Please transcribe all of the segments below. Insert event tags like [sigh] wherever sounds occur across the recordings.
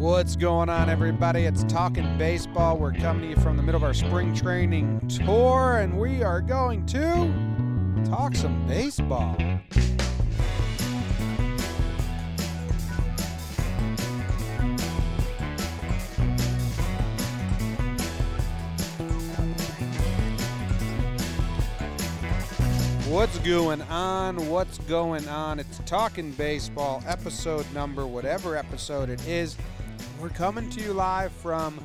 What's going on, everybody? It's Talking Baseball. We're coming to you from the middle of our spring training tour, and we are going to talk some baseball. What's going on? What's going on? It's Talking Baseball, episode number, whatever episode it is. We're coming to you live from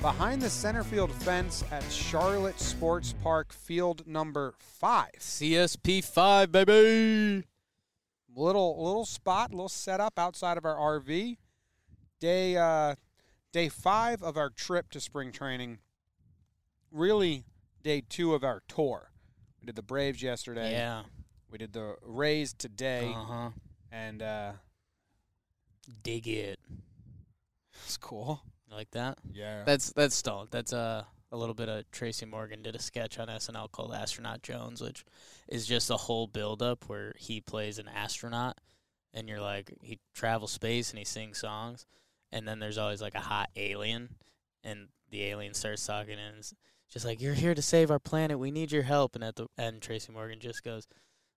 behind the center field fence at Charlotte Sports Park, field number five. CSP five, baby. Little little spot, little setup outside of our RV. Day uh, day five of our trip to spring training. Really, day two of our tour. We did the Braves yesterday. Yeah. We did the Rays today, Uh huh. and uh, Dig it. It's cool. You like that? Yeah. That's that's stalled. That's uh, a little bit of Tracy Morgan did a sketch on SNL called Astronaut Jones, which is just a whole build-up where he plays an astronaut, and you're like he travels space and he sings songs, and then there's always like a hot alien, and the alien starts talking and it's just like you're here to save our planet. We need your help. And at the end, Tracy Morgan just goes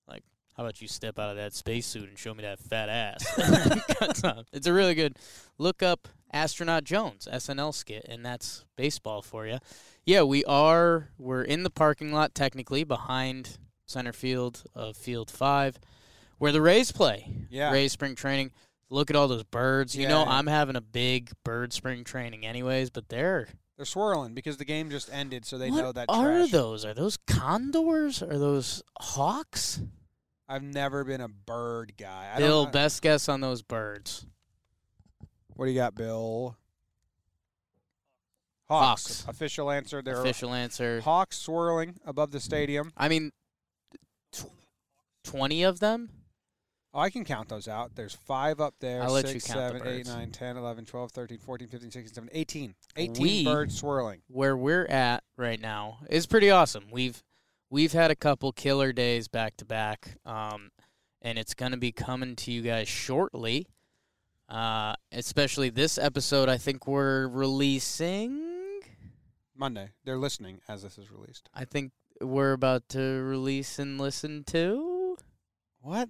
like. How about you step out of that spacesuit and show me that fat ass? [laughs] [laughs] It's a really good look up Astronaut Jones SNL skit, and that's baseball for you. Yeah, we are. We're in the parking lot technically behind center field of Field Five, where the Rays play. yeah. Rays spring training. Look at all those birds. You know, Yeah. I'm having a big bird spring training anyways, but they're They're swirling because the game just ended, so they what know that. are trash. those? Are those condors? Are those hawks? I've never been a bird guy. I Bill, best guess on those birds. what do you got, Bill? Hawks. Hawks. Official answer. There Official answer. hawks swirling above the stadium. I mean, tw- twenty of them. Oh, I can count those out. There's five up there. I'll let you count the seven, eight, birds. nine, 10, 11, 12, 13, 14, 15, 16, 17, 18. 18 We- birds swirling. where we're at right now is pretty awesome. We've we've had a couple killer days back to back, um, and it's going to be coming to you guys shortly. Uh, especially this episode, I think we're releasing. Monday. They're listening as this is released. I think we're about to release and listen to. What?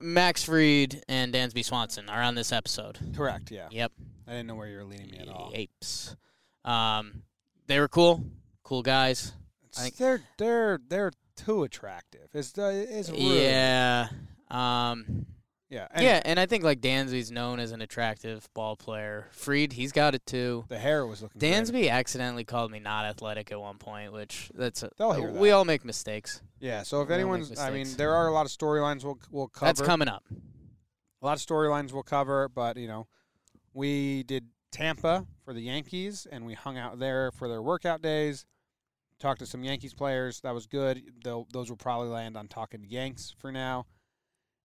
Max Fried and Dansby Swanson are on this episode. Correct, yeah. Yep. I didn't know where you were leading me at all. Apes. Um, they were cool, cool guys. I think- they're they're they're too attractive. It's uh, it's rude. Yeah. Um, Yeah. and yeah, and I think like Dansby's known as an attractive ball player. Fried, he's got it too. The hair was looking great. Dansby accidentally called me not athletic at one point, which that's a, They'll hear we all make mistakes. Yeah, so if We'll anyone's, I mean, there are a lot of storylines we'll we'll cover. That's coming up. a lot of storylines we'll cover, but you know, we did Tampa for the Yankees, and we hung out there for their workout days. Talked to some Yankees players. That was good. They'll, those will probably land on talking to Yanks for now.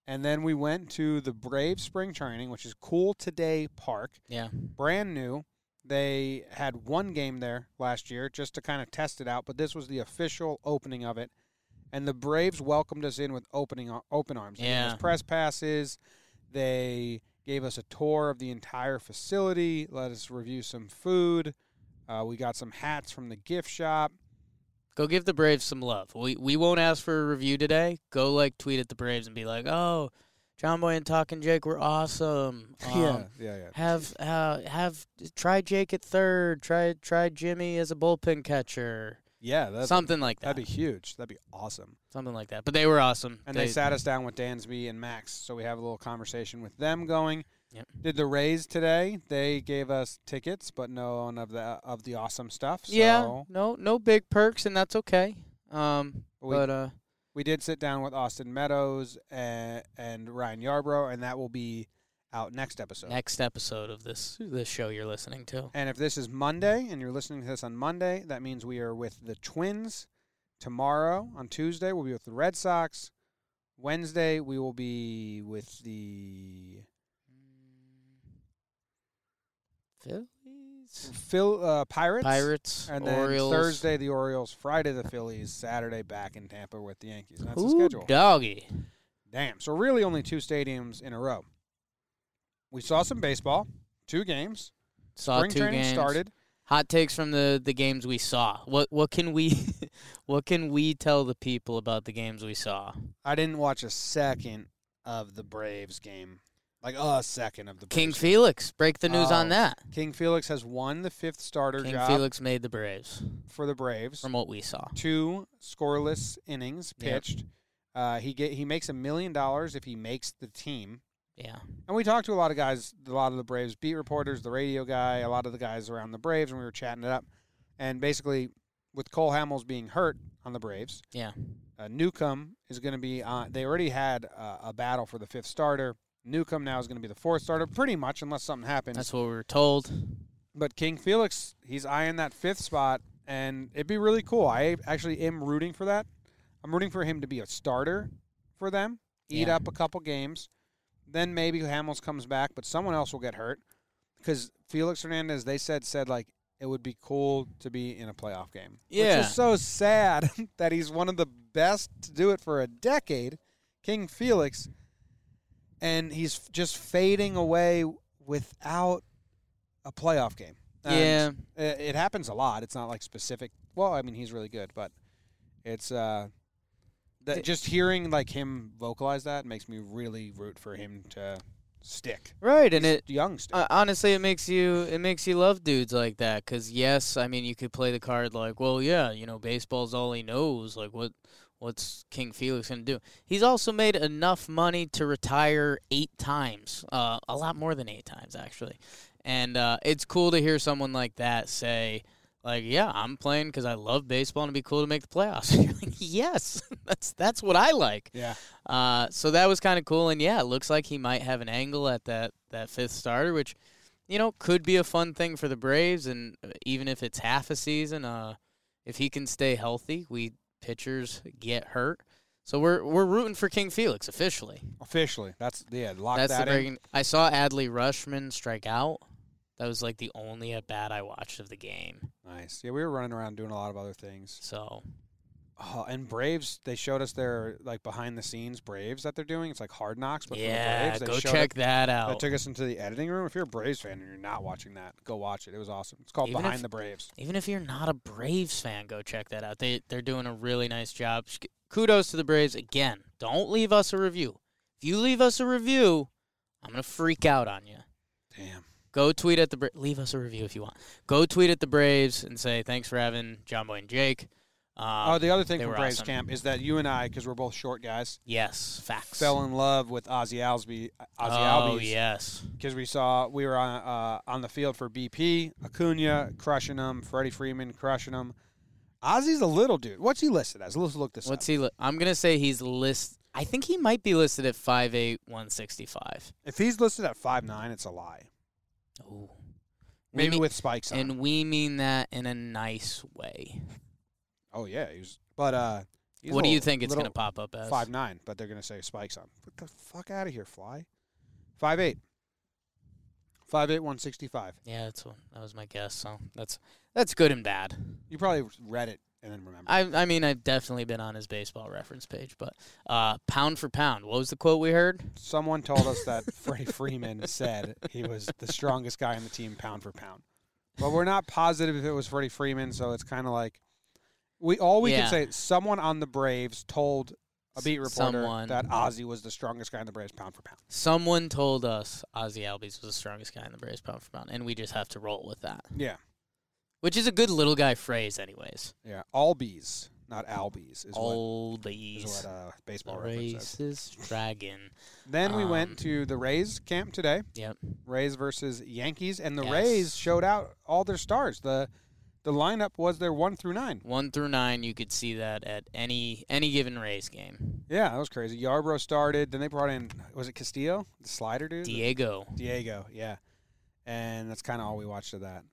And then we went to the Brave spring training, which is Cool Today Park, Yeah. brand new. They had one game there last year just to kind of test it out, but this was the official opening of it. And the Braves welcomed us in with opening open arms. They gave us Yeah. press passes. They gave us a tour of the entire facility. Let us review some food. Uh, we got some hats from the gift shop. Go give the Braves some love. We we won't ask for a review today. Go like tweet at the Braves and be like, "Oh, John Boy and Talking Jake were awesome." [laughs] Um, yeah, yeah, yeah. Have uh, have try Jake at third. Try try Jimmy as a bullpen catcher. Yeah, that'd, Something like that. that'd be huge. That'd be awesome. Something like that. But they were awesome. And they, sat us down with Dansby and Max, so we have a little conversation with them going. Yep. Did the Rays today? They gave us tickets, but no none of the of the awesome stuff. So Yeah. No no big perks, and that's okay. Um. We- but uh. we did sit down with Austin Meadows and, and Ryan Yarbrough, and that will be out next episode. Next episode of this this show you're listening to. And if this is Monday and you're listening to this on Monday, that means we are with the Twins. Tomorrow on Tuesday, we'll be with the Red Sox. Wednesday, we will be with the Phillies, Phil uh, Pirates. Pirates, And then Orioles. Thursday, the Orioles. Friday, the Phillies. Saturday, back in Tampa with the Yankees. That's the schedule. doggy. Damn. So really, only two stadiums in a row. we saw some baseball, two games. Saw Spring two training games. started. Hot takes from the the games we saw. What what can we [laughs] what can we tell the people about the games we saw? I didn't watch a second of the Braves game, like a second of the King. Felix, break the news Oh. on that. King Felix has won the fifth starter King job Felix made the Braves for the Braves. from what we saw. Two scoreless innings Yep. pitched. Uh, he get he makes a million dollars if he makes the team. Yeah. And we talked to a lot of guys, a lot of the Braves beat reporters, the radio guy, a lot of the guys around the Braves, and we were chatting it up. And basically, with Cole Hamels being hurt on the Braves, Yeah. uh, Newcomb is going to be on. They already had uh, a battle for the fifth starter. Newcomb now is going to be the fourth starter, pretty much, unless something happens. That's what we were told. but King Felix, he's eyeing that fifth spot, and it'd be really cool. I actually am rooting for that. I'm rooting for him to be a starter for them, eat Yeah. up a couple games, then maybe Hamels comes back, but someone else will get hurt because Felix Hernandez, they said said like it would be cool to be in a playoff game. Yeah. which is so sad [laughs] that he's one of the best to do it for a decade, King Felix, and he's just fading away without a playoff game. yeah. And it, it happens a lot. It's not like specific. Well, I mean, he's really good, but it's uh, that just hearing like him vocalize that makes me really root for him to stick. Right, and it young uh, honestly it makes you it makes you love dudes like that cuz yes, I mean you could play the card like, well, yeah, you know, baseball's all he knows, like what what's King Felix going to do? He's also made enough money to retire 8 times. Uh a lot more than 8 times actually. And uh it's cool to hear someone like that say like, yeah, I'm playing because I love baseball and it'd be cool to make the playoffs. [laughs] Like, yes, [laughs] that's that's what I like. yeah, Uh, so that was kind of cool, and yeah, it looks like he might have an angle at that that fifth starter, which you know could be a fun thing for the Braves. And uh, even if it's half a season, uh, if he can stay healthy, we pitchers get hurt. So we're we're rooting for King Felix officially. officially. That's yeah. Lock That's the that in. breaking. I saw Adley Rutschman strike out. That was like the only at bat I watched of the game. Nice. Yeah, we were running around doing a lot of other things. So Oh, and Braves, they showed us their like behind the scenes Braves that they're doing. It's like Hard Knocks, but yeah, for the Braves. They go check that out. They took us into the editing room. If you're a Braves fan and you're not watching that, go watch it. It was awesome. It's called Even Behind if- the Braves. Even if you're not a Braves fan, go check that out. They they're doing a really nice job. Kudos to the Braves again. Don't leave us a review. If you leave us a review, I'm gonna freak out on you. Damn. Go tweet at the Bra- leave us a review if you want. Go tweet at the Braves and say thanks for having John Boy and Jake. Um, oh, the other thing from Braves awesome. camp is that you and I, because we're both short guys, yes, facts. fell in love with Ozzy Alsby. Ozzy oh Albies. yes, Because we saw we were on uh, on the field for BP, Acuna crushing them, Freddie Freeman crushing them. Ozzy's a little dude. What's he listed as? Let's look this what's up. he? Li- I'm gonna say he's list. I think he might be listed at 5'8", 165. If he's listed at five nine, it's a lie. We Maybe mean- with spikes on. and we mean that in a nice way. Oh yeah, he was. But uh, he's what do you think it's going to pop up as? Five nine, but they're gonna say spikes on. Get the fuck out of here, fly. Five eight. Five eight one sixty five. Yeah, that's what, that was my guess. So that's that's good and bad. You probably read it and then remember. I I mean I've definitely been on his baseball reference page, but uh, pound for pound, what was the quote we heard? Someone told us that [laughs] Freddie Freeman said he was the strongest guy on the team, pound for pound. But we're not positive if it was Freddie Freeman, so it's kind of like we all we Yeah. can say. Someone on the Braves told a beat reporter Someone. that Ozzy was the strongest guy in the Braves, pound for pound. Someone told us Ozzy Albies was the strongest guy in the Braves pound for pound, and we just have to roll with that. Yeah, Which is a good little guy phrase, anyways. yeah. Albies, not Albies, is what Albies. is what uh, the baseball reference says. racist dragon. Then we Um, went to the Rays camp today. Yep. Rays versus Yankees, and the Yes. Rays showed out all their stars. the The lineup was there one through nine. One through nine, you could see that at any any given Rays game. Yeah, that was crazy. Yarbrough started. Then they brought in was it Castillo, the slider dude? Diego. Diego, yeah. And that's kind of all we watched of that.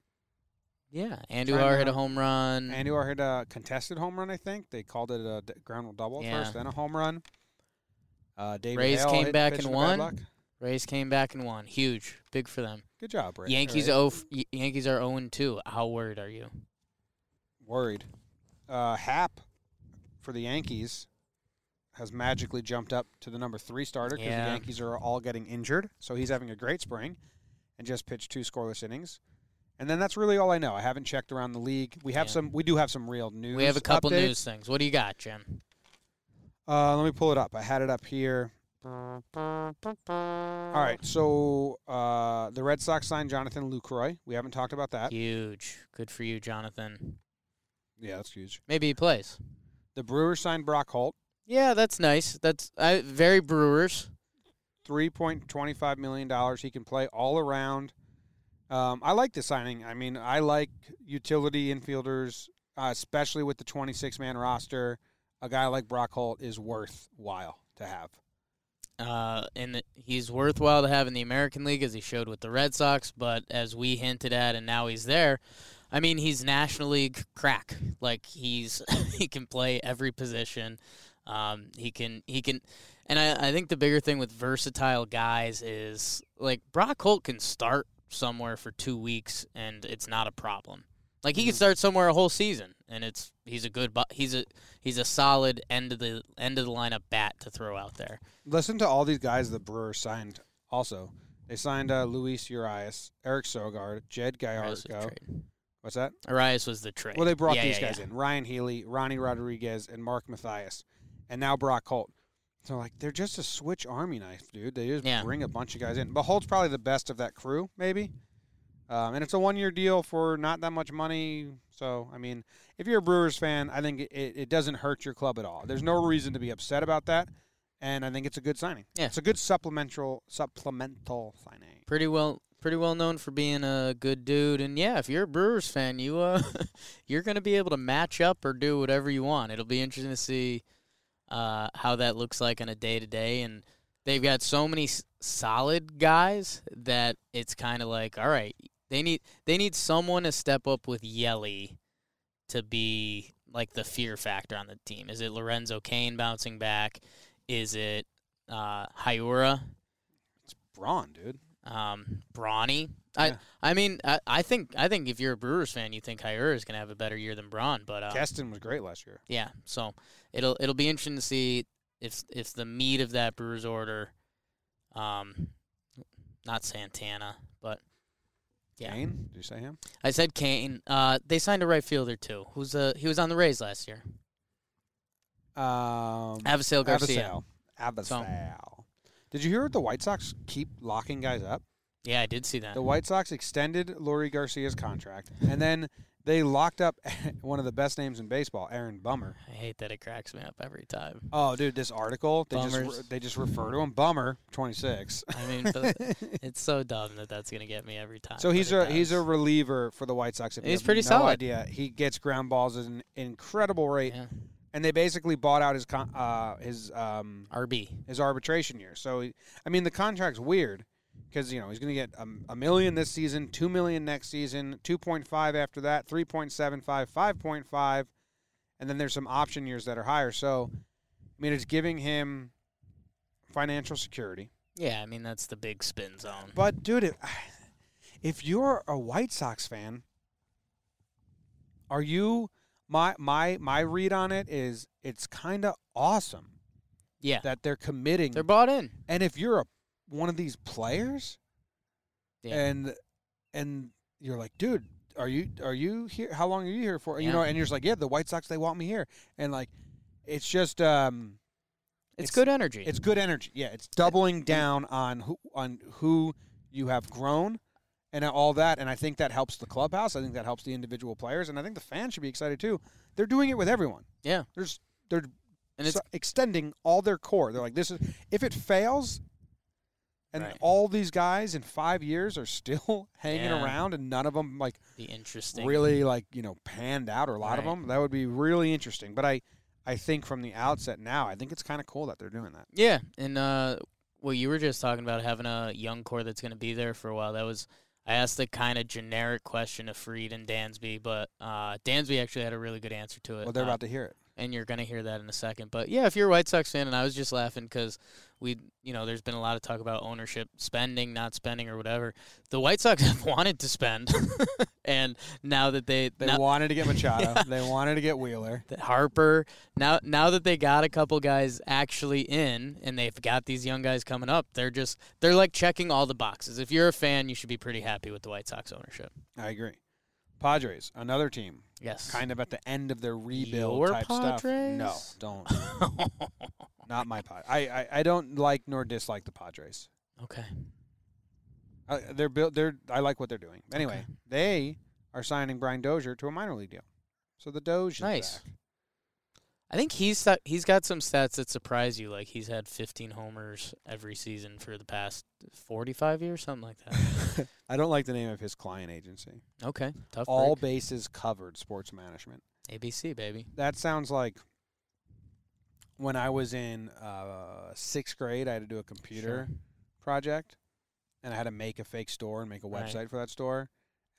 Yeah. Andujar hit a home run. Andujar hit a contested home run. I think they called it a d- ground rule double Yeah. first, then a home run. Uh, David Rays Hale came back and won. Rays came back and won. Huge. Big for them. Good job, Rays. Yankees Rays. oh, Yankees are 0 2. How worried are you? worried. Uh, Happ for the Yankees has magically jumped up to the number three starter because Yeah. the Yankees are all getting injured. So he's having a great spring, and just pitched two scoreless innings. And then that's really all I know. I haven't checked around the league. We have Yeah. some. We do have some real news. We have a couple updates. news things. What do you got, Jim? Uh, let me pull it up. I had it up here. All right. So uh, the Red Sox signed Jonathan Lucroy. We haven't talked about that. Huge. Good for you, Jonathan. Yeah, that's huge. Maybe he plays. The Brewers signed Brock Holt. Yeah, that's nice. That's I, very Brewers. three point twenty five million dollars. He can play all around. Um, I like the signing. I mean, I like utility infielders, uh, especially with the twenty six man roster. A guy like Brock Holt is worthwhile to have. Uh, and he's worthwhile to have in the American League as he showed with the Red Sox. But as we hinted at, and now he's there. I mean, he's National League crack. Like he's [laughs] he can play every position. Um, he can he can, and I, I think the bigger thing with versatile guys is like Brock Holt can start somewhere for two weeks and it's not a problem. Like he can Mhm. start somewhere a whole season and it's he's a good bu- he's a he's a solid end of the end of the lineup bat to throw out there. Listen to all these guys the Brewers signed. Also, they signed uh, Luis Urias, Eric Sogard, Jed Gallardo. What's that? Arias was the trade. Well, they brought Yeah, these yeah, guys yeah. in: Ryan Healy, Ronnie Rodriguez, and Mark Mathias, and now Brock Holt. So like they're just a switch army knife, dude. They just bring a bunch of guys in. But Holt's probably the best of that crew, maybe. Um, and it's a one-year deal for not that much money. So I mean, if you're a Brewers fan, I think it, it doesn't hurt your club at all. There's no reason to be upset about that, and I think it's a good signing. Yeah. it's a good supplemental supplemental signing. Pretty well pretty well known for being a good dude and yeah, if you're a Brewers fan, you uh [laughs] you're going to be able to match up or do whatever you want. It'll be interesting to see uh how that looks like on a day to day and they've got so many s- solid guys that it's kind of like all right, they need they need someone to step up with Yelly to be like the fear factor on the team. Is it Lorenzo Cain bouncing back? Is it uh Hiura? It's Braun, dude. um, Brawny. Yeah. I I mean I, I think I think if you're a Brewers fan, you think Hiura is gonna have a better year than Braun. But uh, Keston was great last year. yeah, so it'll it'll be interesting to see if if the meat of that Brewers order, um, not Santana, yeah, Cain, did you say him? I said Cain. Uh, they signed a right fielder too. Who's uh he was on the Rays last year. Um, Avisail Garcia. Avisail. Avisail. So- Did you hear the White Sox keep locking guys up? Yeah, I did see that. The White Sox extended Leury Garcia's contract, and then they locked up [laughs] one of the best names in baseball, Aaron Bummer. I hate that it cracks me up every time. Oh, dude, this article they Bummers. just they just refer to him Bummer, twenty six. I mean, [laughs] it's so dumb that that's gonna get me every time. so he's a he's a reliever for the White Sox. If He's pretty no solid. Idea he gets ground balls at an incredible rate, yeah. and they basically bought out his con- uh his um RB. his arbitration year. So, he- I mean, the contract's weird because you know he's going to get a, a million this season, two million next season, two point five after that, three point seven five, five point five, and then there's some option years that are higher. So, I mean, it's giving him financial security. Yeah, I mean that's the big spin zone. But, dude, if, [sighs] if you're a White Sox fan, are you? My my my read on it is it's kind of awesome yeah, that they're committing they're bought in. And if you're a one of these players, Yeah. and and you're like, dude, are you are you here? How long are you here for? You know, and you're just like, yeah, the White Sox they want me here, and like, it's just um, It's, it's- good energy. it's good energy. Yeah, it's doubling down on who on who you have grown. And all that, and I think that helps the clubhouse. I think that helps the individual players, and I think the fans should be excited too. They're doing it with everyone. yeah, There's they're and it's so extending all their core. They're like, this is if it fails, and Right. all these guys in five years are still [laughs] hanging Yeah. around, and none of them like be interesting. really like you know panned out, or a lot of them. That would be really interesting. But I, I think from the outset now, I think it's kind of cool that they're doing that. Yeah, and uh, well, you were just talking about having a young core that's going to be there for a while. That was I asked the kind of generic question of Fried and Dansby, but uh, Dansby actually had a really good answer to it. Well, they're Uh, about to hear it. And you're gonna hear that in a second. But yeah, if you're a White Sox fan, and I was just laughing because we, you know, there's been a lot of talk about ownership spending, not spending, or whatever. The White Sox [laughs] have wanted to spend, [laughs] and now that they, They now, wanted to get Machado. [laughs] Yeah. They wanted to get Wheeler. Harper, now now that they got a couple guys actually in, and they've got these young guys coming up, they're just they're like checking all the boxes. If you're a fan, you should be pretty happy with the White Sox ownership. I agree. Padres, another team, Yes. kind of at the end of their rebuild Your type stuff. No, don't. [laughs] Not my pod. I, I I don't like nor dislike the Padres. okay. Uh, they're built. They're. I like what they're doing. Anyway, Okay. they are signing Brian Dozier to a minor league deal. So the Doge Nice. back. I think he's he's got some stats that surprise you. Like he's had 15 homers every season for the past 45 years, something like that. [laughs] I don't like the name of his client agency. okay, tough. All break. bases covered sports management. ABC baby. That sounds like when I was in uh, sixth grade. I had to do a computer Sure. project, and I had to make a fake store and make a Right. website for that store.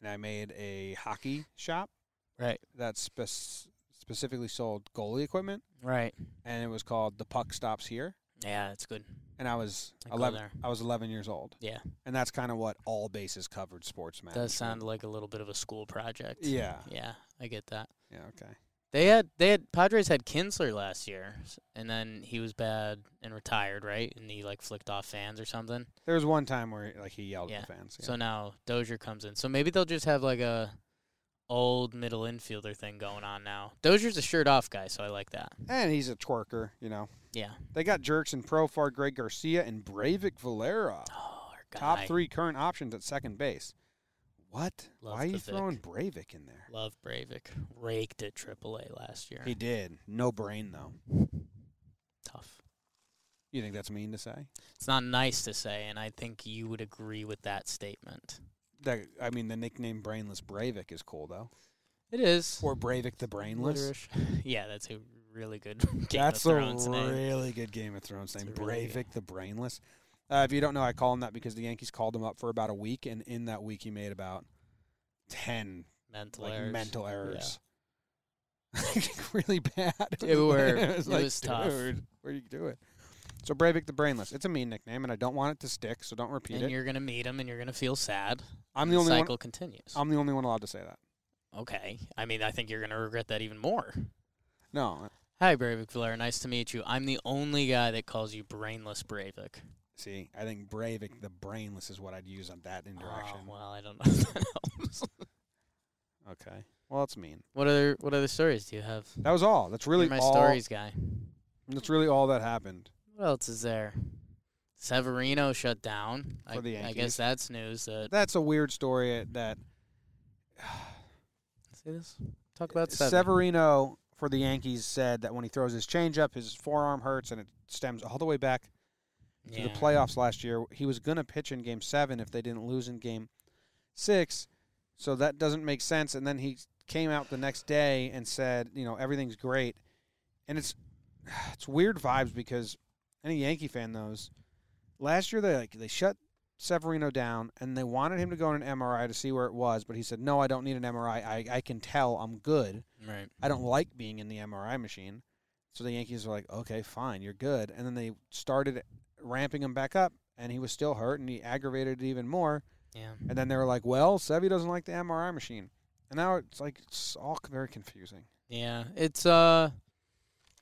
And I made a hockey shop Right, That's. spec- specifically sold goalie equipment, right. and it was called "The Puck Stops Here." Yeah, that's good. And I was I eleven. there. I was eleven years old. Yeah, and that's kind of what all bases covered sports management. does sound like a little bit of a school project. Yeah. yeah, I get that. Yeah. Okay. They had they had Padres had Kinsler last year, and then he was bad and retired, right? And he like flicked off fans or something. There was one time where like he yelled Yeah. at the fans. Yeah. So now Dozier comes in. So maybe they'll just have like a old middle infielder thing going on now. Dozier's a shirt off guy, so I like that. and he's a twerker. You know. Yeah. They got jerks in Profar, Greg Garcia, and Breyvic Valera. Oh. Top three current options at second base. What? Love Why are you the throwing Vic. Breyvic in there? Love Breyvic. Raked at AAA last year. He did. No brain though. Tough. You think that's mean to say? It's not nice to say, and I think you would agree with that statement. That I mean, the nickname Brainless Breyvic is cool though. It is. Or Breyvic the Brainless. Litterish. [laughs] yeah, that's a really good [laughs] Game That's of a Thrones name. really good Game of Thrones name. a really Breyvic the Brainless. Uh, if you don't know, I call him that because the Yankees called him up for about a week, and in that week he made about ten Mental like errors. mental errors. [laughs] really bad. Were- it was, it like, was tough. Dude, where you do it? So Breyvic the Brainless. It's a mean nickname, and I don't want it to stick. So don't repeat And it. And you're gonna meet him, and you're gonna feel sad. I'm the only cycle one. continues. I'm the only one allowed to say that. okay. I mean, I think you're gonna regret that even more. No, Hi, Breyvic Valera. Nice to meet you. I'm the only guy that calls you brainless Breyvic. see, I think Breyvic the Brainless is what I'd use on that ah, interaction. Oh, well, I don't know [laughs] if that helps. Okay. Well, it's mean. What other What other stories do you have? That was all. That's really You're my all. stories guy. That's really all that happened. What else is there? Severino shut down. For I, the I guess that's news. That That's a weird story. uh, That [sighs] see this. Talk about Sever. Severino for the Yankees said that when he throws his changeup, his forearm hurts, and it stems all the way back to the playoffs last year. He was going to pitch in Game Seven if they didn't lose in Game Six, so that doesn't make sense. And then he came out the next day and said, you know, everything's great, and it's [sighs] it's weird vibes because any Yankee fan knows. Last year they like they shut Severino down and they wanted him to go on an MRI to see where it was, but he said, "No, I don't need an MRI. I I can tell I'm good." Right. I don't like being in the MRI machine. So the Yankees were like, okay, fine, you're good. And then they started ramping him back up, and he was still hurt, and he aggravated it even more. Yeah. And then they were like, well, Sevy doesn't like the MRI machine. And now it's like, it's all very confusing. Yeah. It's uh.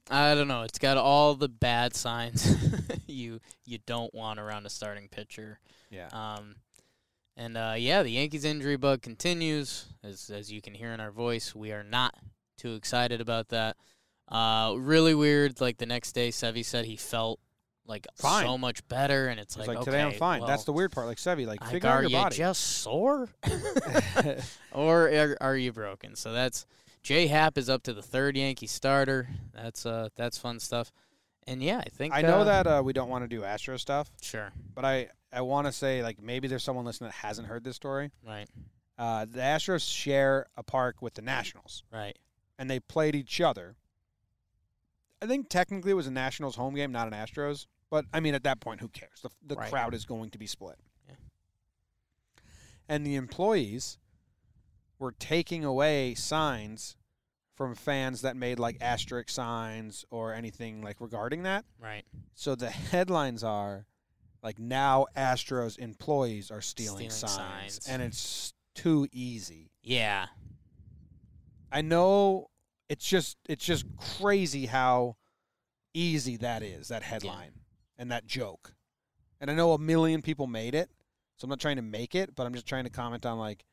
I don't know. It's got all the bad signs [laughs] you you don't want around a starting pitcher. Yeah. Um, and uh, yeah, the Yankees injury bug continues. As as you can hear in our voice, we are not too excited about that. Uh, really weird. Like the next day, Sevy said he felt like Fine. so much better, and it's It's like, like, today I'm okay, fine. That's the weird part. Like Sevy, like, like, figure out your you body. just sore, [laughs] [laughs] or are, are you broken? So that's J Happ is up to the third Yankee starter. That's uh that's fun stuff. And yeah, I think I know uh, that uh, we don't want to do Astro stuff, Sure, but I, I want to say, like, maybe there's someone listening that hasn't heard this story. right, Uh, the Astros share a park with the Nationals. right. and they played each other. I think technically it was a Nationals home game, not an Astros. But I mean, at that point, who cares? The, the Right. crowd is going to be split. Yeah. And the employees were taking away signs from fans that made like asterisk signs or anything like regarding that. Right. So the headlines are like now Astros employees are stealing, Stealing signs, signs. and it's too easy. Yeah. I know it's just it's just crazy how easy that is that headline and that joke. And I know a million people made it, so I'm not trying to make it, but I'm just trying to comment on like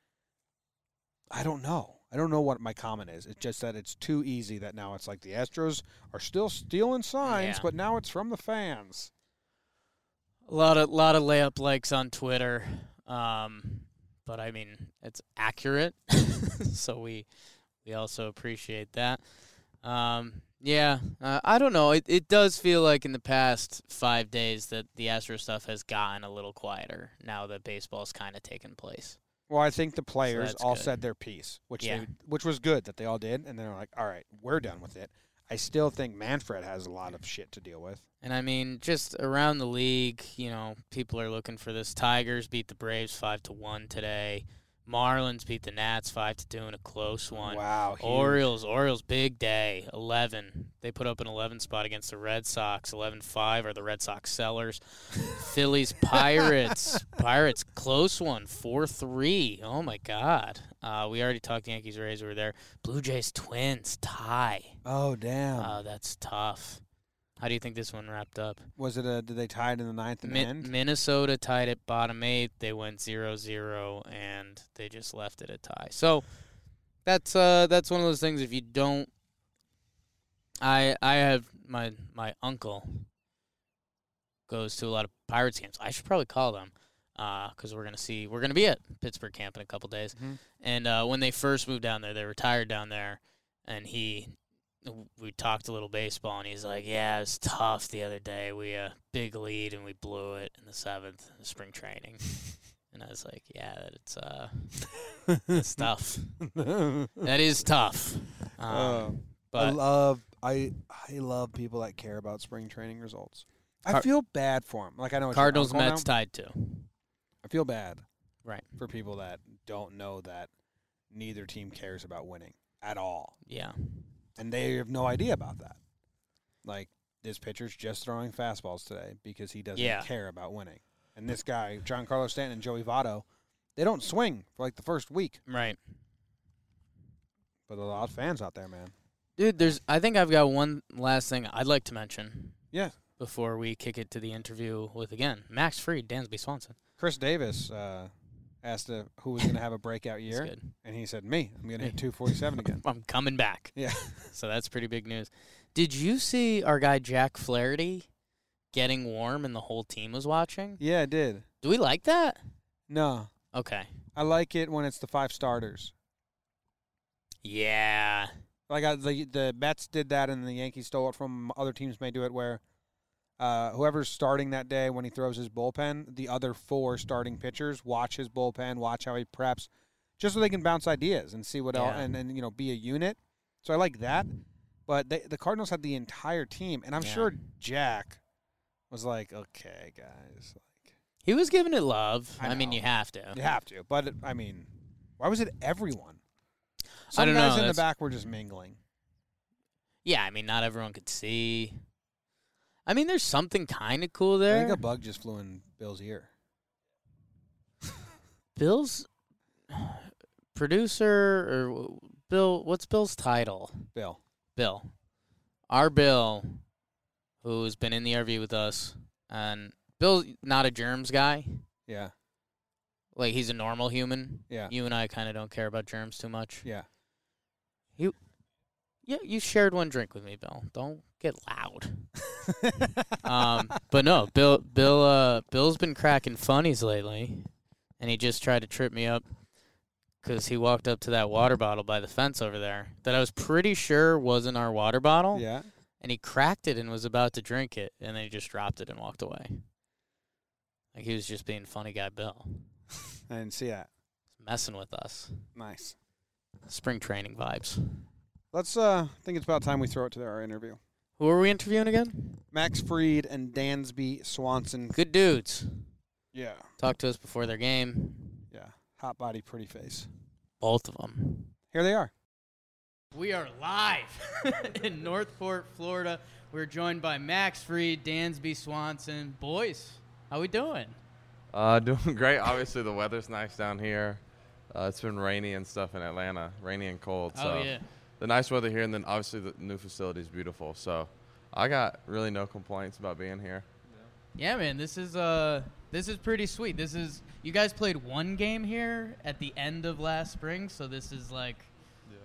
I don't know. I don't know what my comment is. It's just that it's too easy that now it's like the Astros are still stealing signs, Yeah. but now it's from the fans. A lot of lot of layup likes on Twitter. Um, but I mean, it's accurate, [laughs] so we we also appreciate that. Um, yeah, uh, I don't know. It it does feel like in the past five days that the Astro stuff has gotten a little quieter now that baseball's kind of taken place. Well, I think the players that's all good. said their piece, which Yeah. they, which was good that they all did, and they're like, "All right, we're done with it." I still think Manfred has a lot of shit to deal with. And I mean, just around the league, you know, people are looking for this. Tigers beat the Braves five to one today. Marlins beat the Nats five to two in a close one. Wow, huge. Orioles, Orioles, big day. 11. They put up an 11 spot against the Red Sox. 11 5 are the Red Sox sellers. [laughs] Phillies, Pirates. Pirates, close one. 4 3. Oh, my God. Uh, we already talked Yankees, Rays. We were there. Blue Jays, Twins, tie. Oh damn! Oh, that's tough. How do you think this one wrapped up? was it a? Did they tie it in the ninth and Mi- end? Minnesota tied at bottom eight. They went 0-0 and they just left it a tie. So that's uh that's one of those things. If you don't, I I have my my uncle goes to a lot of Pirates games. I should probably call them because we're gonna see we're gonna be at Pittsburgh camp in a couple days. Mhm. And uh, when they first moved down there, they retired down there, and he we talked a little baseball, and he's like, "Yeah, it was tough the other day. We uh big lead, and we blew it in the seventh in spring training." [laughs] and I was like, "Yeah, it's uh, it's tough. [laughs] That is tough." Um. I but love I I love people that care about spring training results. I Car- feel bad for them. Like I know Cardinals, Mets now. tied too. I feel bad Right. for people that don't know that neither team cares about winning at all, Yeah. And they have no idea about that. Like this pitcher's just throwing fastballs today because he doesn't Yeah. care about winning. And this guy, Giancarlo Stanton and Joey Votto, they don't swing for like the first week. Right. But a lot of fans out there, man. Dude, there's. I think I've got one last thing I'd like to mention. Yeah. Before we kick it to the interview with again Max Fried, Dansby Swanson. Chris Davis uh, asked if, who was going to have a breakout [laughs] year, and he said, "Me. I'm going to hit [laughs] 247 again." [laughs] I'm coming back. Yeah. So that's pretty big news. Did you see our guy Jack Flaherty getting warm and the whole team was watching? Yeah, I did. Do we like that? No, Okay. I like it when it's the five starters. Yeah. Like I, the the Mets did that, and the Yankees stole it from other teams. May do it where uh, whoever's starting that day when he throws his bullpen, the other four starting pitchers watch his bullpen, watch how he preps, just so they can bounce ideas and see what else, and and you know be a unit. So I like that. But they, the Cardinals had the entire team, and I'm Yeah. sure Jack was like, "Okay, guys, like He was giving it love. I I, mean, you have to. you have to." But I mean, why was it everyone? I Some don't guys know, in the back were just mingling. Yeah, I mean, not everyone could see. I mean, there's something kind of cool there. I think a bug just flew in Bill's ear. [laughs] Bill's [sighs] producer or Bill. What's Bill's title? Bill. Bill. Our Bill, who's been in the RV with us, and Bill's not a germs guy. Yeah. Like he's a normal human. Yeah. You and I kind of don't care about germs too much. Yeah. Yeah, you shared one drink with me, Bill. Don't get loud. um, but no, Bill, Bill, uh, Bill's been cracking funnies lately, and he just tried to trip me up because he walked up to that water bottle by the fence over there that I was pretty sure wasn't our water bottle, yeah. and he cracked it and was about to drink it, and then he just dropped it and walked away. Like he was just being funny guy Bill, [laughs] I didn't see that. messing with us. Nice. Spring training vibes. Let's uh I think it's about time we throw it to our interview. Who are we interviewing again? Max Fried and Dansby Swanson. Good dudes. Yeah. Talk to us before their game. Yeah. Hot body, pretty face. Both of them. Here they are. We are live [laughs] in Northport, Florida. We're joined by Max Fried, Dansby Swanson. Boys, how we doing? Uh, [laughs] doing great. Obviously, the weather's nice down here. Uh, it's been rainy and stuff in Atlanta, rainy and cold. So oh yeah. The nice weather here, and then obviously the new facility is beautiful. So I got really no complaints about being here. Yeah, man. This is uh, this is pretty sweet. This is you guys played one game here at the end of last spring, so this is like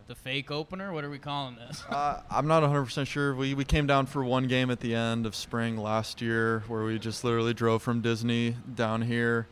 the fake opener. What are we calling this? Uh, I'm not 100% sure. We, we came down for one game at the end of spring last year where we just literally drove from Disney down here,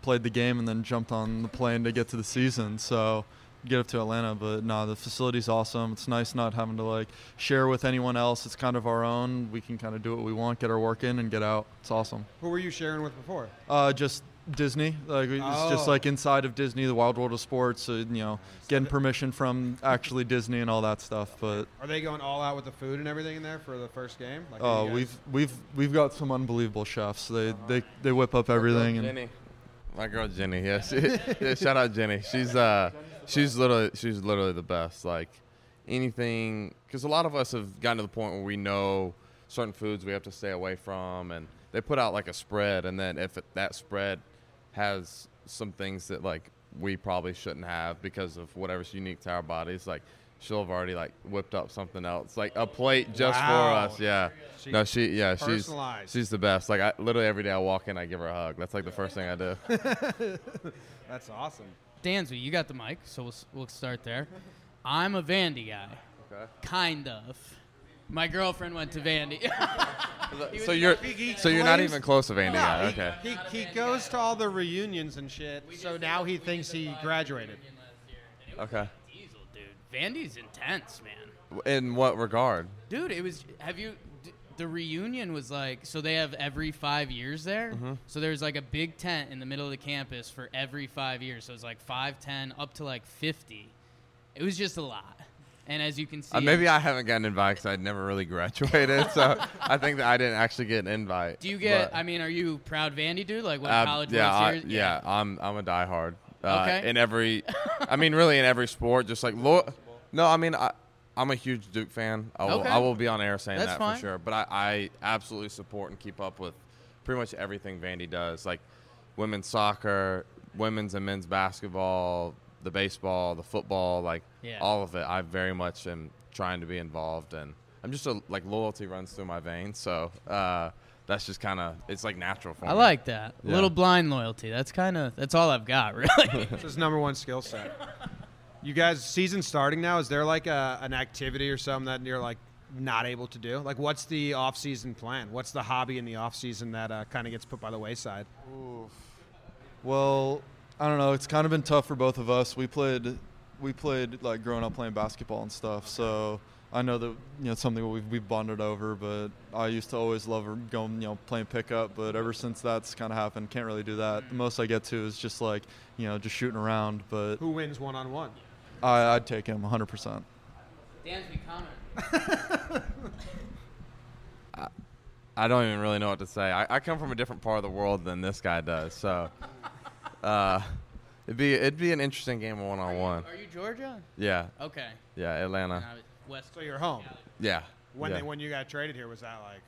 played the game, and then jumped on the plane to get to the season. So get up to Atlanta. But no, the facility's awesome. It's nice not having to like share with anyone else. It's kind of our own. We can kind of do what we want, get our work in, and get out. It's awesome. Who were you sharing with before? Uh, just Disney. Like it's just Oh. like inside of Disney, the Wild World of Sports. Uh, you know, getting permission from actually Disney and all that stuff. But Are they going all out with the food and everything in there for the first game? Like, Oh, guys- we've we've we've got some unbelievable chefs. They they they whip up everything and Jenny, my girl Jenny. Yeah, [laughs] yeah, shout out Jenny. She's uh, she's literally she's literally the best. Like anything, because a lot of us have gotten to the point where we know certain foods we have to stay away from, and they put out like a spread, and then if it, that spread has some things that like we probably shouldn't have because of whatever's unique to our bodies, like. She'll have already like whipped up something else, like a plate just Wow. for us. Yeah, She- no, she yeah, she's she's the best. Like I literally every day I walk in, I give her a hug. That's like the first thing I do. [laughs] That's awesome. Dansby, you got the mic, so we'll, we'll start there. I'm a Vandy guy, Okay. kind of. My girlfriend went to Vandy. [laughs] so you're He- he so you're not even close to Vandy. No, yet. Okay. He, he goes to all the reunions and shit, so now he thinks he graduated. Okay. Diesel, dude. Vandy's intense, man. In what regard? Dude, it was. Have you? The reunion was like so. They have every five years there. Mm-hmm. So there's like a big tent in the middle of the campus for every five years. So it's like five, ten, up to like fifty. It was just a lot. And as you can see, Uh, maybe I haven't gotten invited because I'd never really graduated. so [laughs] I think that I didn't actually get an invite. do you get? but- I mean, are you proud Vandy dude? Like what Uh, college yeah, I, Series? yeah, I'm I'm a diehard. Uh, Okay. In every, I mean, [laughs] really in every sport, just like lo- no, I mean, I, I'm a huge Duke fan. I will, Okay. I will be on air saying That's that fine. for sure. But I, I absolutely support and keep up with pretty much everything Vandy does, like women's soccer, women's and men's basketball, the baseball, the football, like Yeah. all of it. I very much am trying to be involved, and I'm just a, like loyalty runs through my veins. So uh, that's just kind of it's like natural for I me. I like that. A Yeah. little blind loyalty. That's kind of that's all I've got, [laughs] really. It's his number one skill set. [laughs] You guys, season starting now. Is there like a, an activity or something that you're like not able to do? Like, what's the off-season plan? What's the hobby in the off-season that uh, kind of gets put by the wayside? Oof. well, I don't know. It's kind of been tough for both of us. We played we played like growing up playing basketball and stuff. So I know that you know it's something we've we've bonded over. But I used to always love going you know playing pickup. But ever since that's kind of happened, can't really do that. The most I get to is just like you know just shooting around. But Who wins one-on-one? I, I'd take him 100. percent Dansby Connor. [laughs] I don't even really know what to say. I, I come from a different part of the world than this guy does, so [laughs] uh, it'd be it'd be an interesting game one on one. Are you Georgia? Yeah, Okay. yeah, Atlanta. And I was West. So you're home. Yeah. When yeah. they, when you got traded here, was that like,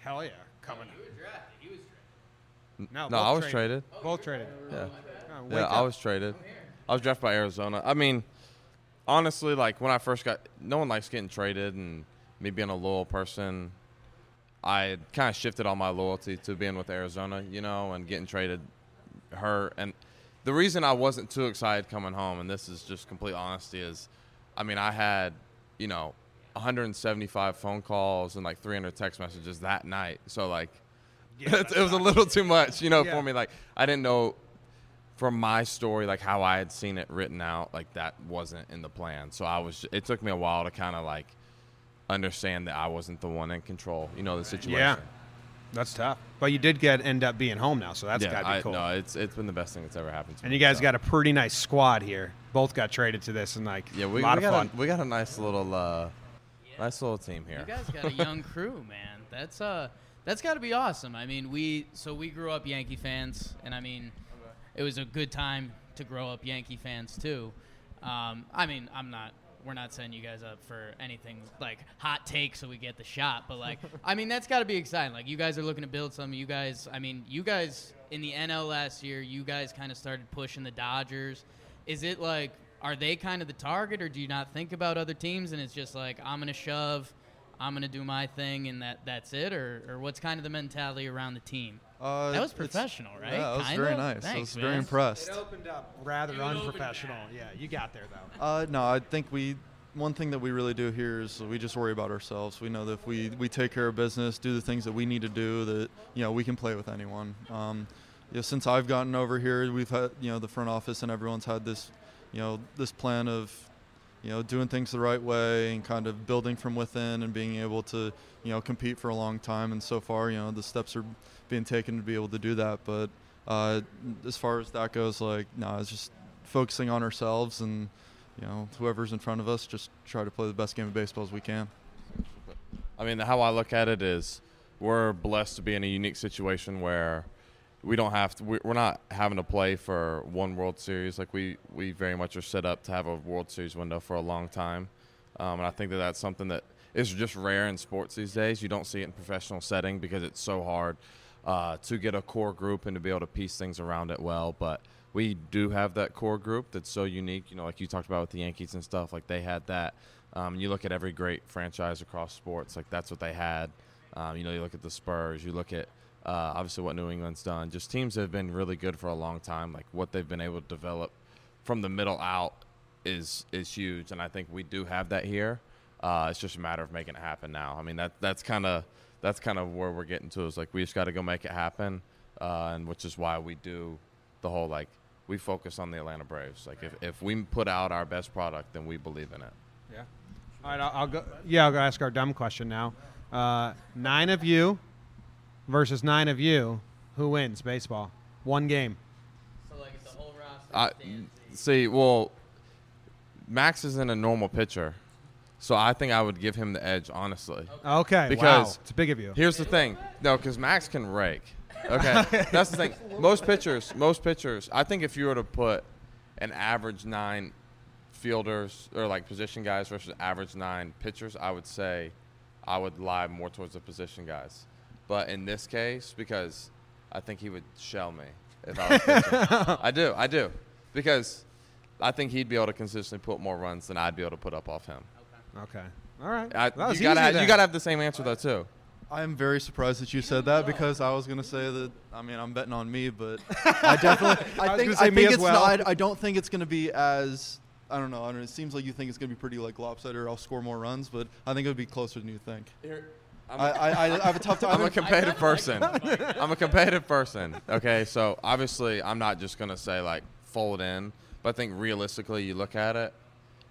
hell yeah, coming? drafted. He was drafted. No, no, I was traded. Both traded. Yeah, Oh, yeah, I was traded. I was drafted by Arizona. I mean, honestly, like when I first got, no one likes getting traded, and me being a loyal person, I kind of shifted all my loyalty to being with Arizona, you know, and getting traded her. And the reason I wasn't too excited coming home, and this is just complete honesty, is, I mean, I had, you know, 175 phone calls and like 300 text messages that night. So like, [laughs] it, it was a little too much, you know, Yeah. for me. Like, I didn't know from my story, like how I had seen it written out, like that wasn't in the plan. So I was. It took me a while to kind of like understand that I wasn't the one in control. You know the situation. Yeah. That's tough. But you did get end up being home now, so that's yeah. gotta be I, cool. No, it's it's been the best thing that's ever happened to me. and me. you guys so. got a pretty nice squad here. Both got traded to this, and like yeah, we, a lot we of got fun. a, we got a nice little uh, nice little team here. You guys got a young crew, man. That's uh that's got to be awesome. I mean, we so we grew up Yankee fans, and I mean, it was a good time to grow up Yankee fans too. Um, I mean, I'm not. we're not setting you guys up for anything like hot take, so we get the shot. But like, [laughs] I mean, that's got to be exciting. Like, you guys are looking to build something. You guys, I mean, you guys in the NL last year, you guys kind of started pushing the Dodgers. Is it like, are they kind of the target, or do you not think about other teams and it's just like I'm gonna shove, I'm gonna do my thing, and that that's it, or or what's kind of the mentality around the team? Uh, That was professional, right? Yeah, that was Kinda? very nice. I Thanks, was very impressed. It opened up rather unprofessional. Yeah, you got there though. Uh, no, I think we. One thing that we really do here is we just worry about ourselves. We know that if we, we take care of business, do the things that we need to do, that you know we can play with anyone. Um, you know, since I've gotten over here, we've had you know the front office and everyone's had this, you know, this plan of, you know, doing things the right way and kind of building from within and being able to, you know, compete for a long time. And so far, you know, the steps are being taken to be able to do that. But uh, as far as that goes, like, no, it's just focusing on ourselves and you know, whoever's in front of us, just try to play the best game of baseball as we can. I mean, how I look at it is we're blessed to be in a unique situation where we don't have to, we- we're not having to play for one World Series. Like, we, we very much are set up to have a World Series window for a long time. Um, and I think that that's something that is just rare in sports these days. You don't see it in professional setting because it's so hard uh, to get a core group and to be able to piece things around it well. But we do have that core group that's so unique. You know, like you talked about with the Yankees and stuff. Like they had that. Um, you look at every great franchise across sports. Like that's what they had. Um, you know, you look at the Spurs. You look at uh, obviously what New England's done. Just teams have been really good for a long time. Like what they've been able to develop from the middle out is is huge, and I think we do have that here. Uh, it's just a matter of making it happen now. I mean that that's kind of that's kind of where we're getting to. Is like we just got to go make it happen, uh, and which is why we do the whole like we focus on the Atlanta Braves. Like if if we put out our best product, then we believe in it. Yeah. All right, I'll, I'll go. Yeah, I'll go ask our dumb question now. Uh, nine of you versus nine of you. Who wins baseball? One game. So like, the whole roster I see. Well, Max isn't a normal pitcher, so I think I would give him the edge. Honestly, Okay. Because- wow. it's big of you. here's the thing. No, because Max can rake. [laughs] Okay, that's the thing. Most pitchers, most pitchers. I think if you were to put an average nine fielders or like position guys versus average nine pitchers, I would say I would lie more towards the position guys. But in this case, because I think he would shell me if I was pitching. [laughs] I do, I do, because I think he'd be able to consistently put more runs than I'd be able to put up off him. Okay. All right. I, That was you gotta, easy have, then. you gotta have the same answer though too. I am very surprised that you said that because I was going to say that. I mean, I'm betting on me, but [laughs] I definitely. I I was think. gonna say I me think as it's well. not. I, I don't think it's going to be as. I don't know. I don't know. It seems like you think it's going to be pretty like lopsided, or I'll score more runs, but I think it would be closer than you think. I'm, I, I, I have a tough time. I'm a competitive person. [laughs] [laughs] I'm a competitive person. Okay, so obviously I'm not just gonna say like fold in, but I think realistically you look at it,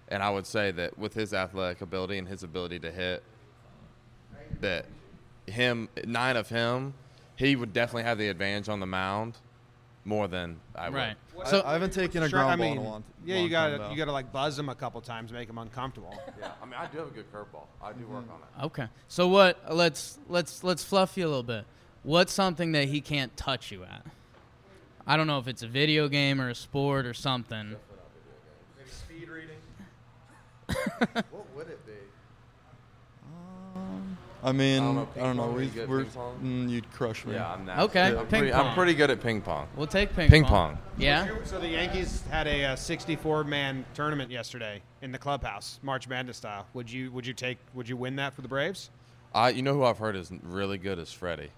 and I would say that with his athletic ability and his ability to hit, that him nine of him, he would definitely have the advantage on the mound more than I would. Right. I, So I haven't taken a Sure, ground I mean, ball in a long. yeah, long you gotta now. you gotta like buzz him a couple times, make him uncomfortable. [laughs] Yeah, I mean I do have a good curveball. I do work mm-hmm. on it. Okay. So what? Let's let's let's fluff you a little bit. What's something that he can't touch you at? I don't know if it's a video game or a sport or something. Speed reading. [laughs] what would it be? I mean, I don't know, I don't know. pong, are We, you good at we're, mm, you'd crush me. Yeah, I'm nasty. Okay, I'm, ping pretty, pong. I'm pretty good at ping pong. We'll take ping, pong. Ping pong. Yeah. So the Yankees had a, uh 64-man tournament yesterday in the clubhouse, March Madness style. Would you would you take would you win that for the Braves? I, you know who I've heard is really good is Freddie.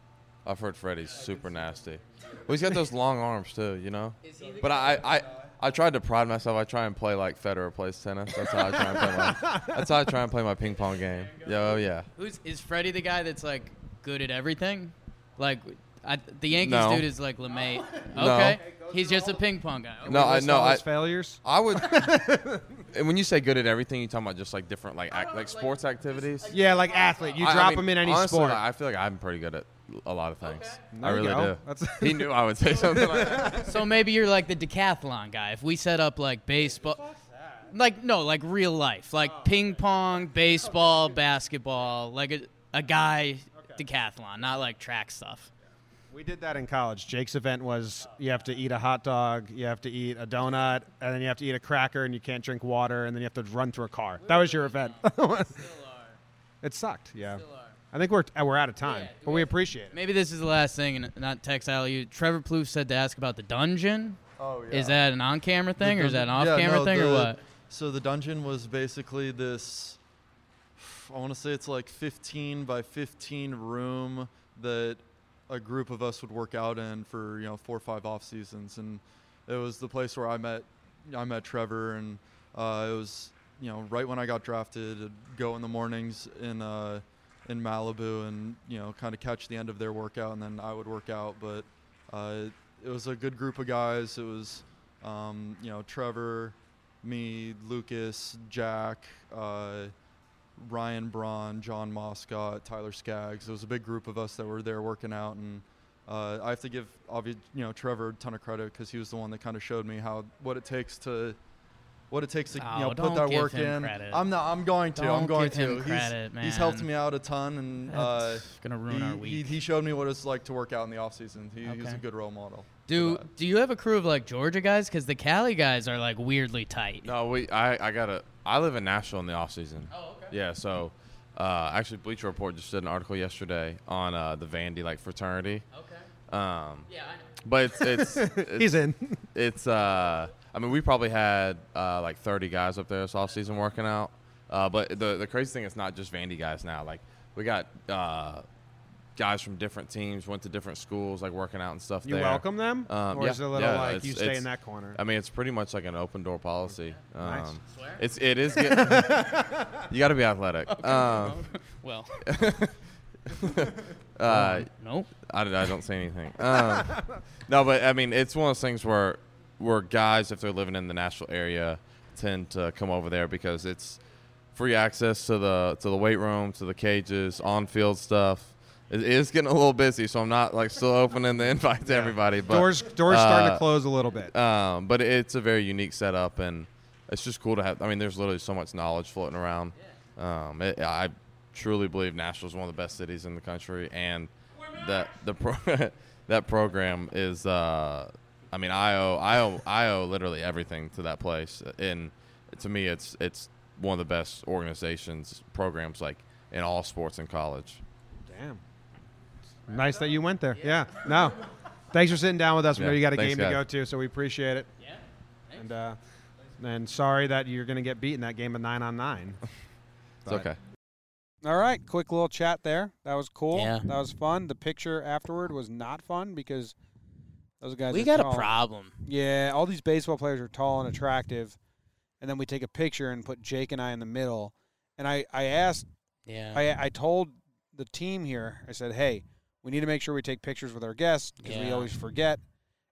I've heard Freddie's super nasty. Well, he's got those long arms too, you know. But I, I, I tried to pride myself. I try and play like Federer plays tennis. That's how I try and play my. [laughs] That's how I try and play my ping pong game. Yeah, oh yeah. Who's is Freddie the guy that's like good at everything? Like I, the Yankees No. dude is like LeMay. No. Okay. He's just a ping pong guy. Okay. No, I List no, I, his failures. I would. [laughs] and when you say good at everything, you talking about just like different like act, like sports activities. Yeah, like athlete. You I- I drop mean, him in any honestly, sport. I feel like I'm pretty good at a lot of things. I really go. do. That's- [laughs] he knew I would say something like that. [laughs] So maybe you're like the decathlon guy. If we set up like baseball, like no, like real life, like oh, ping pong, [laughs] baseball, basketball, like a, a guy decathlon, not like track stuff. We did that in college. Jake's event was you have to eat a hot dog, you have to eat a donut, and then you have to eat a cracker, and you can't drink water, and then you have to run through a car. That was your event. it sucked. Yeah. I think we're we're out of time, Yeah, but we appreciate it. Maybe this is the last thing, and not text you. Trevor Plouffe said to ask about the dungeon. Oh yeah. Is that an on-camera thing, or is that an off-camera no, thing, or what? So the dungeon was basically this. I want to say it's like 15 by 15 room that a group of us would work out in for you know four or five off seasons, and it was the place where I met I met Trevor, and uh, it was you know right when I got drafted. I'd go in the mornings in uh, in Malibu, and you know kind of catch the end of their workout, and then I would work out. But uh, it was a good group of guys. It was um, you know Trevor, me, Lucas, Jack. Uh, Ryan Braun, Jon Moscot, Tyler Skaggs. It was a big group of us that were there working out, and uh, I have to give obvi- you know Trevor a ton of credit because he was the one that kind of showed me how what it takes to what it takes to you Oh, know put that give work him in. credit. I'm not. I'm going to. I'm Don't going give him to. credit, he's, he's helped me out a ton, and uh, gonna ruin he, our he, week. he showed me what it's like to work out in the off season. He, He's a good role model. Do. Do you have a crew of like Georgia guys? Because the Cali guys are like weirdly tight. No, we. I. I gotta. I live in Nashville in the off season. Oh, okay. Yeah. So, uh, actually, Bleacher Report just did an article yesterday on uh, the Vandy like fraternity. Okay. Um, Yeah, I know. but it's it's it's, [laughs] He's in. it's uh I mean we probably had uh like 30 guys up there this offseason working out. Uh but the the crazy thing is not just Vandy guys now. Like we got uh guys from different teams went to different schools like working out and stuff You there. welcome them, Um, or yeah, is it a little yeah, like it's- you stay in that corner? I mean it's pretty much like an open door policy. Um Nice. Swear? it's it is [laughs] get, you got to be athletic. Um [laughs] Well, [laughs] uh nope. I, I don't say anything. Um, no, but I mean, it's one of those things where where guys, if they're living in the Nashville area, tend to come over there because it's free access to the to the weight room, to the cages, on field stuff. It is getting a little busy, so I'm not like still opening the [laughs] invite to everybody. But doors doors starting uh, to close a little bit. um, but it's a very unique setup, and it's just cool to have. I mean, there's literally so much knowledge floating around. Um, it, I truly believe Nashville is one of the best cities in the country, and that the pro, [laughs] that program is. Uh, I mean, I owe I owe I owe literally everything to that place, and to me, it's it's one of the best organizations programs like in all sports in college. Damn. Nice that you went there. Yeah. No. Thanks for sitting down with us. We know you got a thanks, game to guys. go to, so we appreciate it. Yeah. And uh, and sorry that you're going to get beat in that game of nine on nine. [laughs] It's okay. All right, quick little chat there. That was cool. Yeah. That was fun. The picture afterward was not fun because those guys. we got tall. a problem. Yeah, all these baseball players are tall and attractive, and then we take a picture and put Jake and I in the middle. And I, I asked, Yeah. I, I told the team here, I said, hey, we need to make sure we take pictures with our guests because we always forget.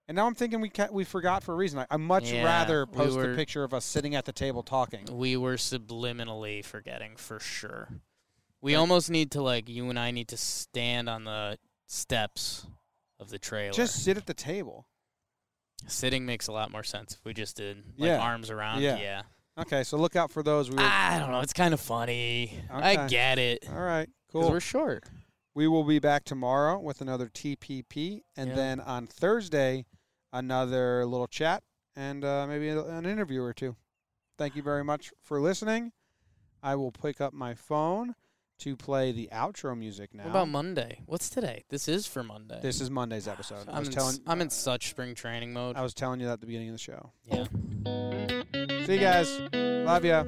And now I'm thinking we we forgot for a reason. I, I much Yeah, rather we post were- a picture of us sitting at the table talking. we were subliminally forgetting for sure. We almost need to like you and I need to stand on the steps of the trailer. Just sit at the table. sitting makes a lot more sense if we just did like Yeah. arms around. Yeah. Yeah. Okay, so look out for those. We were, I don't know. It's kind of funny. I get it. All right, cool. we're short. We will be back tomorrow with another TPP, and Yeah. then on Thursday, another little chat and uh, maybe an interview or two. Thank you very much for listening. I will pick up my phone to play the outro music now. What about Monday? What's today? This is for Monday. this is Monday's episode. [sighs] I I'm was in, telling I'm in such spring training mode. I was telling you that at the beginning of the show. yeah. See you guys. Love ya.